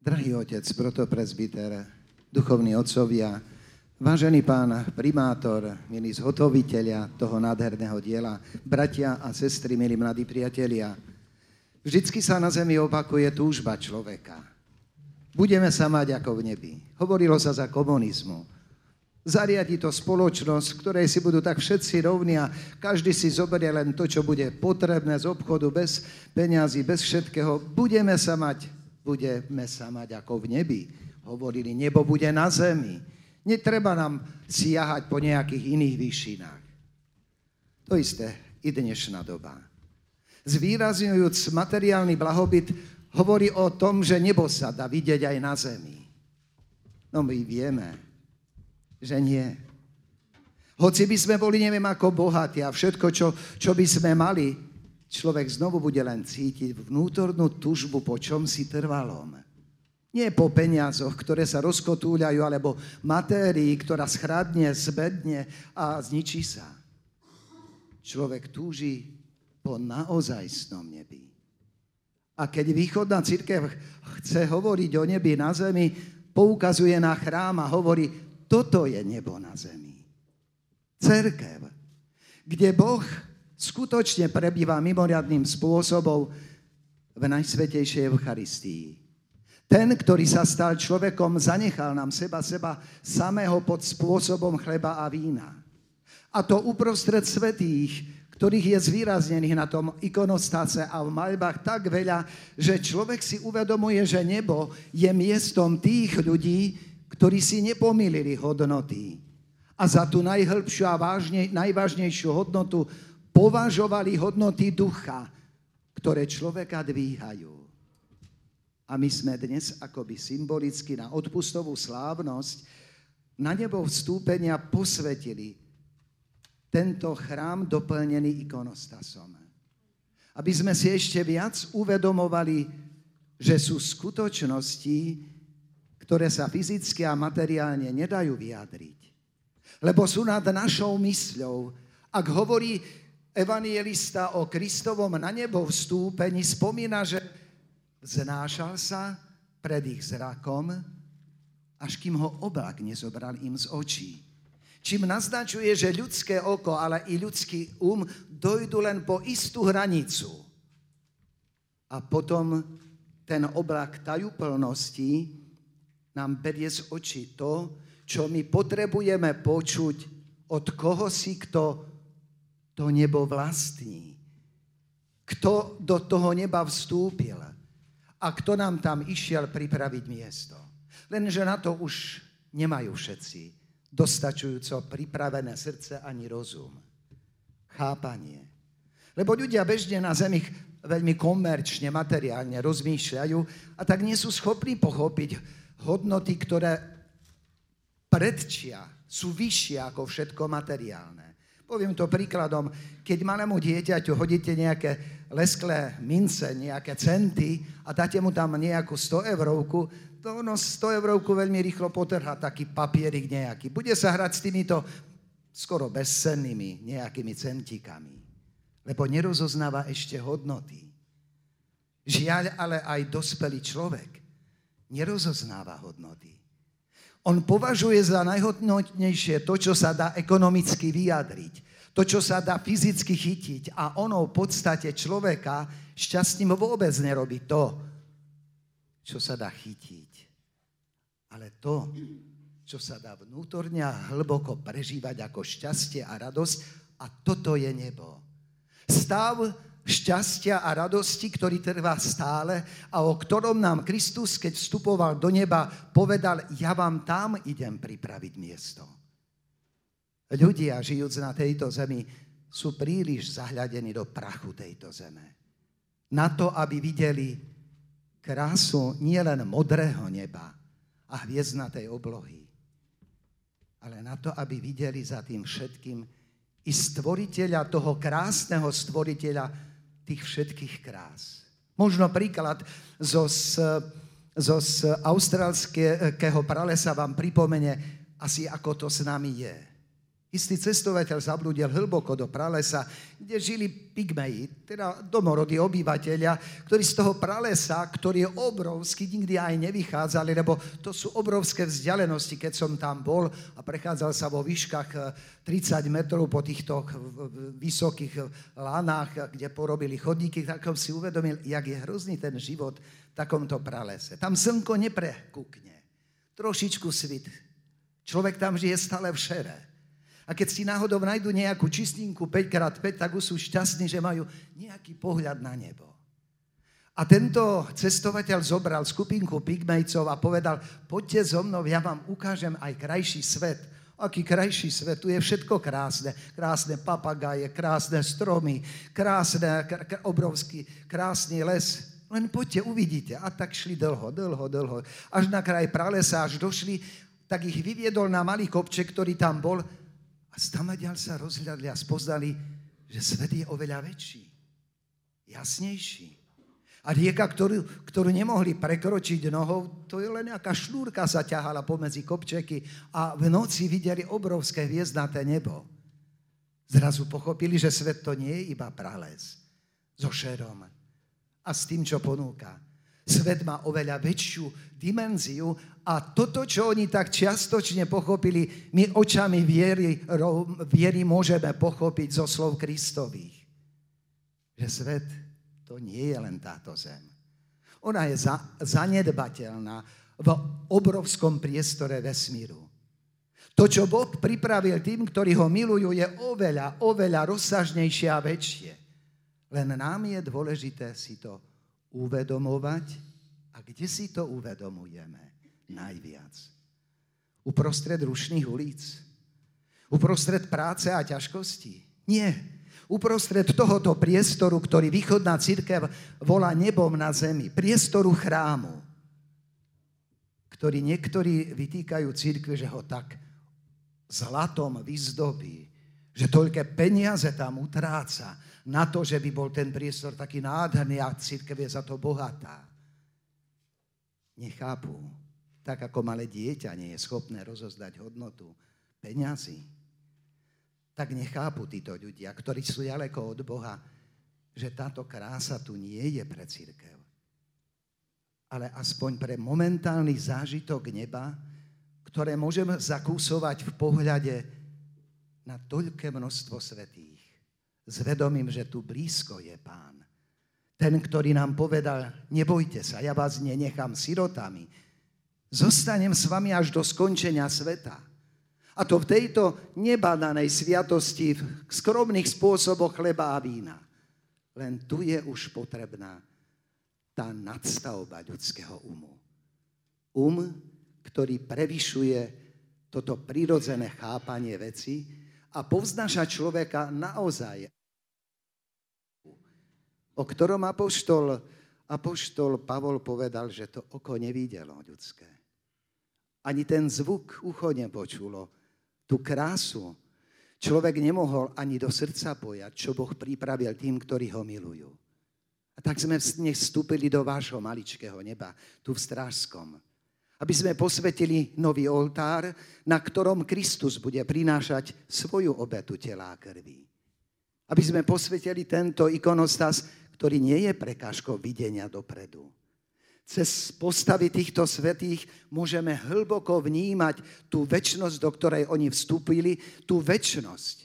Drahý otec, protopresbyter, duchovní otcovia, vážený pán primátor, milí zhotoviteľia toho nádherného diela, bratia a sestry, milí mladí priatelia, vždycky sa na zemi opakuje túžba človeka. Budeme sa mať ako v nebi. Hovorilo sa za komunizmu. Zariadi to spoločnosť, ktorej si budú tak všetci rovní a každý si zoberie len to, čo bude potrebné z obchodu, bez peňazí, bez všetkého. Budeme sa mať, budeme sa mať ako v nebi. Hovorili, nebo bude na zemi. Netreba nám siahať po nejakých iných výšinách. To isté i dnešná doba. Zvýrazňujúc materiálny blahobyt, hovorí o tom, že nebo sa dá vidieť aj na zemi. No my vieme, že nie. Hoci by sme boli neviem ako bohatí a všetko, čo, čo by sme mali, človek znovu bude len cítiť vnútornú tužbu po čom si trvalom. Nie po peniazoch, ktoré sa rozkotúľajú, alebo matérii, ktorá schradne, zbedne a zničí sa. Človek túži po naozajstnom nebi. A keď východná církev chce hovoriť o nebi na zemi, poukazuje na chrám a hovorí, toto je nebo na zemi. Cerkev, kde Boh skutočne prebýva mimoriadným spôsobom v Najsvetejšej Eucharistii. Ten, ktorý sa stal človekom, zanechal nám seba, seba samého pod spôsobom chleba a vína. A to uprostred svetých, ktorých je zvýraznených na tom ikonostáce a v maľbách tak veľa, že človek si uvedomuje, že nebo je miestom tých ľudí, ktorí si nepomýlili hodnoty a za tú najhlbšiu a vážne, najvážnejšiu hodnotu považovali hodnoty ducha, ktoré človeka dvíhajú. A my sme dnes akoby symbolicky na odpustovú slávnosť na nebo vstúpenia posvetili tento chrám doplnený ikonostasom. Aby sme si ešte viac uvedomovali, že sú skutočnosti, ktoré sa fyzicky a materiálne nedajú vyjadriť. Lebo sú nad našou mysľou. Ak hovorí evangelista o Kristovom na nebo vstúpení, spomína, že znášal sa pred ich zrakom, až kým ho oblak nezobral im z očí. Čím naznačuje, že ľudské oko, ale i ľudský um dojdu len po istú hranicu. A potom ten oblak tajúplnosti nám berie z očí to, čo my potrebujeme počuť od koho si, kto to nebo vlastní. Kto do toho neba vstúpil a kto nám tam išiel pripraviť miesto. Lenže na to už nemajú všetci dostačujúco pripravené srdce ani rozum. Chápanie. Lebo ľudia bežne na zemi veľmi komerčne, materiálne rozmýšľajú a tak nie sú schopní pochopiť hodnoty, ktoré predčia, sú vyššie ako všetko materiálne. Poviem to príkladom, keď malému dieťaťu hodíte nejaké lesklé mince, nejaké centy a dáte mu tam nejakú 100 eurovku, to ono 100 eurovku veľmi rýchlo potrhá taký papierik nejaký. Bude sa hrať s týmito skoro bezcennými nejakými centíkami, lebo nerozoznáva ešte hodnoty. Žiaľ, ale aj dospelý človek nerozoznáva hodnoty. On považuje za najhodnotnejšie to, čo sa dá ekonomicky vyjadriť, to, čo sa dá fyzicky chytiť a ono v podstate človeka šťastným vôbec nerobí to, čo sa dá chytiť. Ale to, čo sa dá vnútorne hlboko prežívať ako šťastie a radosť a toto je nebo. Stav šťastia a radosti, ktorý trvá stále a o ktorom nám Kristus, keď vstupoval do neba, povedal, ja vám tam idem pripraviť miesto. Ľudia, žijúc na tejto zemi, sú príliš zahľadení do prachu tejto zeme. Na to, aby videli krásu nielen modrého neba a hviezdnatej oblohy, ale na to, aby videli za tým všetkým i stvoriteľa, toho krásneho stvoriteľa, tých všetkých krás. Možno príklad zo, z, zo z austrálskeho pralesa vám pripomene asi ako to s nami je. Istý cestovateľ zablúdil hlboko do pralesa, kde žili pygmeji, teda domorodí obyvateľia, ktorí z toho pralesa, ktorý je obrovský, nikdy aj nevychádzali, lebo to sú obrovské vzdialenosti, keď som tam bol a prechádzal sa vo výškach 30 eh, metrov po týchto vysokých lanách, kde porobili chodníky, tak som si uvedomil, jak je hrozný ten život v takomto pralese. Tam slnko neprekúkne, trošičku svit. Človek tam žije stále v šere. A keď si náhodou nájdu nejakú čistinku 5x5, tak už sú šťastní, že majú nejaký pohľad na nebo. A tento cestovateľ zobral skupinku pygmejcov a povedal, poďte so mnou, ja vám ukážem aj krajší svet. Aký krajší svet, tu je všetko krásne. Krásne papagaje, krásne stromy, krásne, kr- obrovský, krásny les. Len poďte, uvidíte. A tak šli dlho, dlho, dlho. Až na kraj pralesa, až došli, tak ich vyviedol na malý kopček, ktorý tam bol a stamadiaľ sa rozhľadli a spoznali, že svet je oveľa väčší, jasnejší. A rieka, ktorú, ktorú nemohli prekročiť nohou, to je len nejaká šnúrka sa ťahala pomedzi kopčeky a v noci videli obrovské hviezdnaté nebo. Zrazu pochopili, že svet to nie je iba prales so šerom a s tým, čo ponúka. Svet má oveľa väčšiu dimenziu a toto, čo oni tak čiastočne pochopili, my očami viery, viery môžeme pochopiť zo slov Kristových. Že svet to nie je len táto zem. Ona je za, zanedbateľná v obrovskom priestore vesmíru. To, čo Boh pripravil tým, ktorí ho milujú, je oveľa, oveľa rozsažnejšie a väčšie. Len nám je dôležité si to uvedomovať a kde si to uvedomujeme najviac. Uprostred rušných ulic? Uprostred práce a ťažkostí? Nie. Uprostred tohoto priestoru, ktorý východná církev volá nebom na zemi, priestoru chrámu, ktorý niektorí vytýkajú církvi, že ho tak zlatom vyzdobí, že toľké peniaze tam utráca, na to, že by bol ten priestor taký nádherný a církev je za to bohatá. Nechápu. Tak ako malé dieťa nie je schopné rozozdať hodnotu peňazí, tak nechápu títo ľudia, ktorí sú ďaleko od Boha, že táto krása tu nie je pre církev. Ale aspoň pre momentálny zážitok neba, ktoré môžeme zakúsovať v pohľade na toľké množstvo svetých s vedomím, že tu blízko je pán. Ten, ktorý nám povedal, nebojte sa, ja vás nenechám sirotami. Zostanem s vami až do skončenia sveta. A to v tejto nebadanej sviatosti, v skromných spôsoboch chleba a vína. Len tu je už potrebná tá nadstavba ľudského umu. Um, ktorý prevyšuje toto prirodzené chápanie veci a povznáša človeka naozaj o ktorom apoštol, apoštol Pavol povedal, že to oko nevidelo ľudské. Ani ten zvuk ucho nepočulo, tú krásu. Človek nemohol ani do srdca pojať, čo Boh pripravil tým, ktorí ho milujú. A tak sme dnes vstúpili do vášho maličkého neba, tu v Strážskom. Aby sme posvetili nový oltár, na ktorom Kristus bude prinášať svoju obetu tela a krvi. Aby sme posvetili tento ikonostas, ktorý nie je prekážkou videnia dopredu. Cez postavy týchto svetých môžeme hlboko vnímať tú väčšnosť, do ktorej oni vstúpili, tú väčšnosť,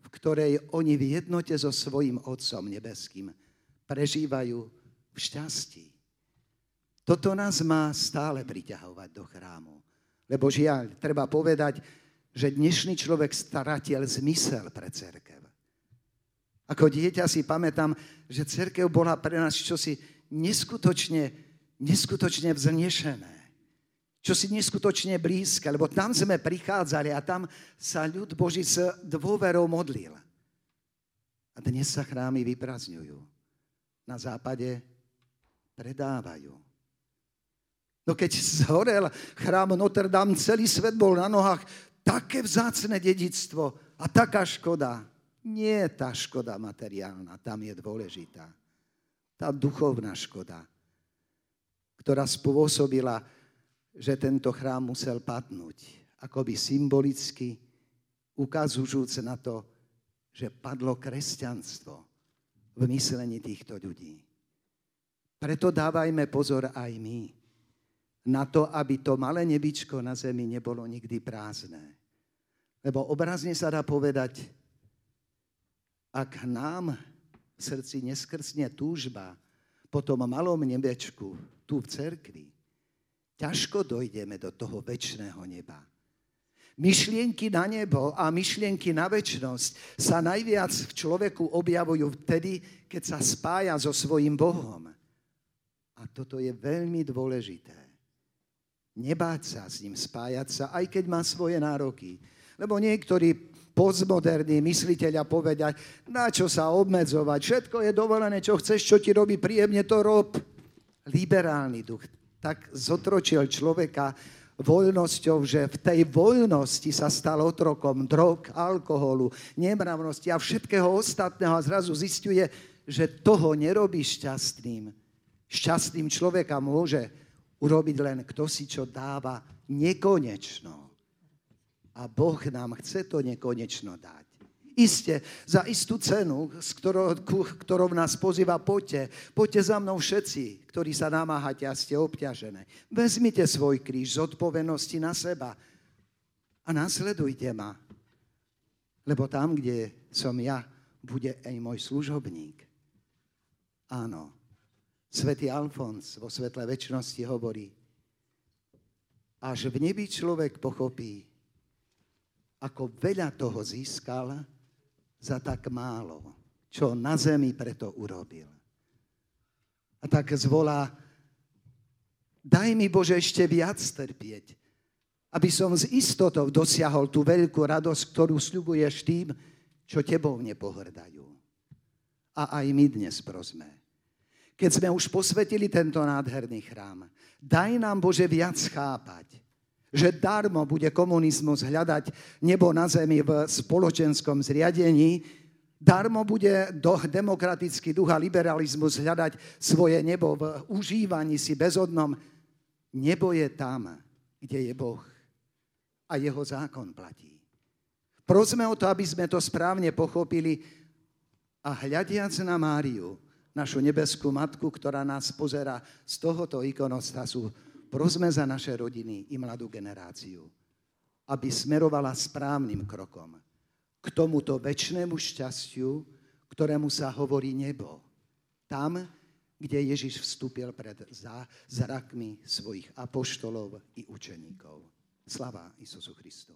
v ktorej oni v jednote so svojim Otcom nebeským prežívajú v šťastí. Toto nás má stále priťahovať do chrámu. Lebo žiaľ, treba povedať, že dnešný človek starateľ zmysel pre cerkev. Ako dieťa si pamätám, že cerkev bola pre nás čosi neskutočne, neskutočne vznešené. Čosi neskutočne blízke, lebo tam sme prichádzali a tam sa ľud Boží s dôverou modlil. A dnes sa chrámy vyprazňujú. Na západe predávajú. No keď zhorel chrám Notre Dame, celý svet bol na nohách, také vzácne dedictvo a taká škoda. Nie tá škoda materiálna, tam je dôležitá. Tá duchovná škoda, ktorá spôsobila, že tento chrám musel padnúť. Akoby symbolicky ukazujúc na to, že padlo kresťanstvo v myslení týchto ľudí. Preto dávajme pozor aj my na to, aby to malé nebičko na zemi nebolo nikdy prázdne. Lebo obrazne sa dá povedať, ak nám v srdci neskrsne túžba po tom malom nebečku tu v cerkvi, ťažko dojdeme do toho väčšného neba. Myšlienky na nebo a myšlienky na väčšnosť sa najviac v človeku objavujú vtedy, keď sa spája so svojím Bohom. A toto je veľmi dôležité. Nebáť sa s ním, spájať sa, aj keď má svoje nároky. Lebo niektorí postmoderní mysliteľia povedať, na čo sa obmedzovať, všetko je dovolené, čo chceš, čo ti robí príjemne, to rob. Liberálny duch tak zotročil človeka, voľnosťou, že v tej voľnosti sa stal otrokom drog, alkoholu, nemravnosti a všetkého ostatného a zrazu zistuje, že toho nerobí šťastným. Šťastným človeka môže urobiť len kto si čo dáva nekonečno. A Boh nám chce to nekonečno dať. Isté, za istú cenu, s ktorou, ktorou nás pozýva, poďte, poďte za mnou všetci, ktorí sa namáhate a ste obťažené. Vezmite svoj kríž z odpovednosti na seba a nasledujte ma. Lebo tam, kde som ja, bude aj môj služobník. Áno, svätý Alfons vo svetle väčšnosti hovorí, až v nebi človek pochopí, ako veľa toho získal, za tak málo, čo na zemi preto urobil. A tak zvolá, daj mi Bože ešte viac trpieť, aby som s istotou dosiahol tú veľkú radosť, ktorú sľubuješ tým, čo tebou nepohrdajú. A aj my dnes prosme. Keď sme už posvetili tento nádherný chrám, daj nám Bože viac chápať, že darmo bude komunizmus hľadať nebo na zemi v spoločenskom zriadení, darmo bude do demokratický duch a liberalizmus hľadať svoje nebo v užívaní si bezodnom. Nebo je tam, kde je Boh a jeho zákon platí. Prosme o to, aby sme to správne pochopili a hľadiac na Máriu, našu nebeskú matku, ktorá nás pozera z tohoto ikonostasu, prosme za naše rodiny i mladú generáciu, aby smerovala správnym krokom k tomuto väčšnému šťastiu, ktorému sa hovorí nebo. Tam, kde Ježiš vstúpil pred zrakmi svojich apoštolov i učeníkov. Slava Isusu Christu.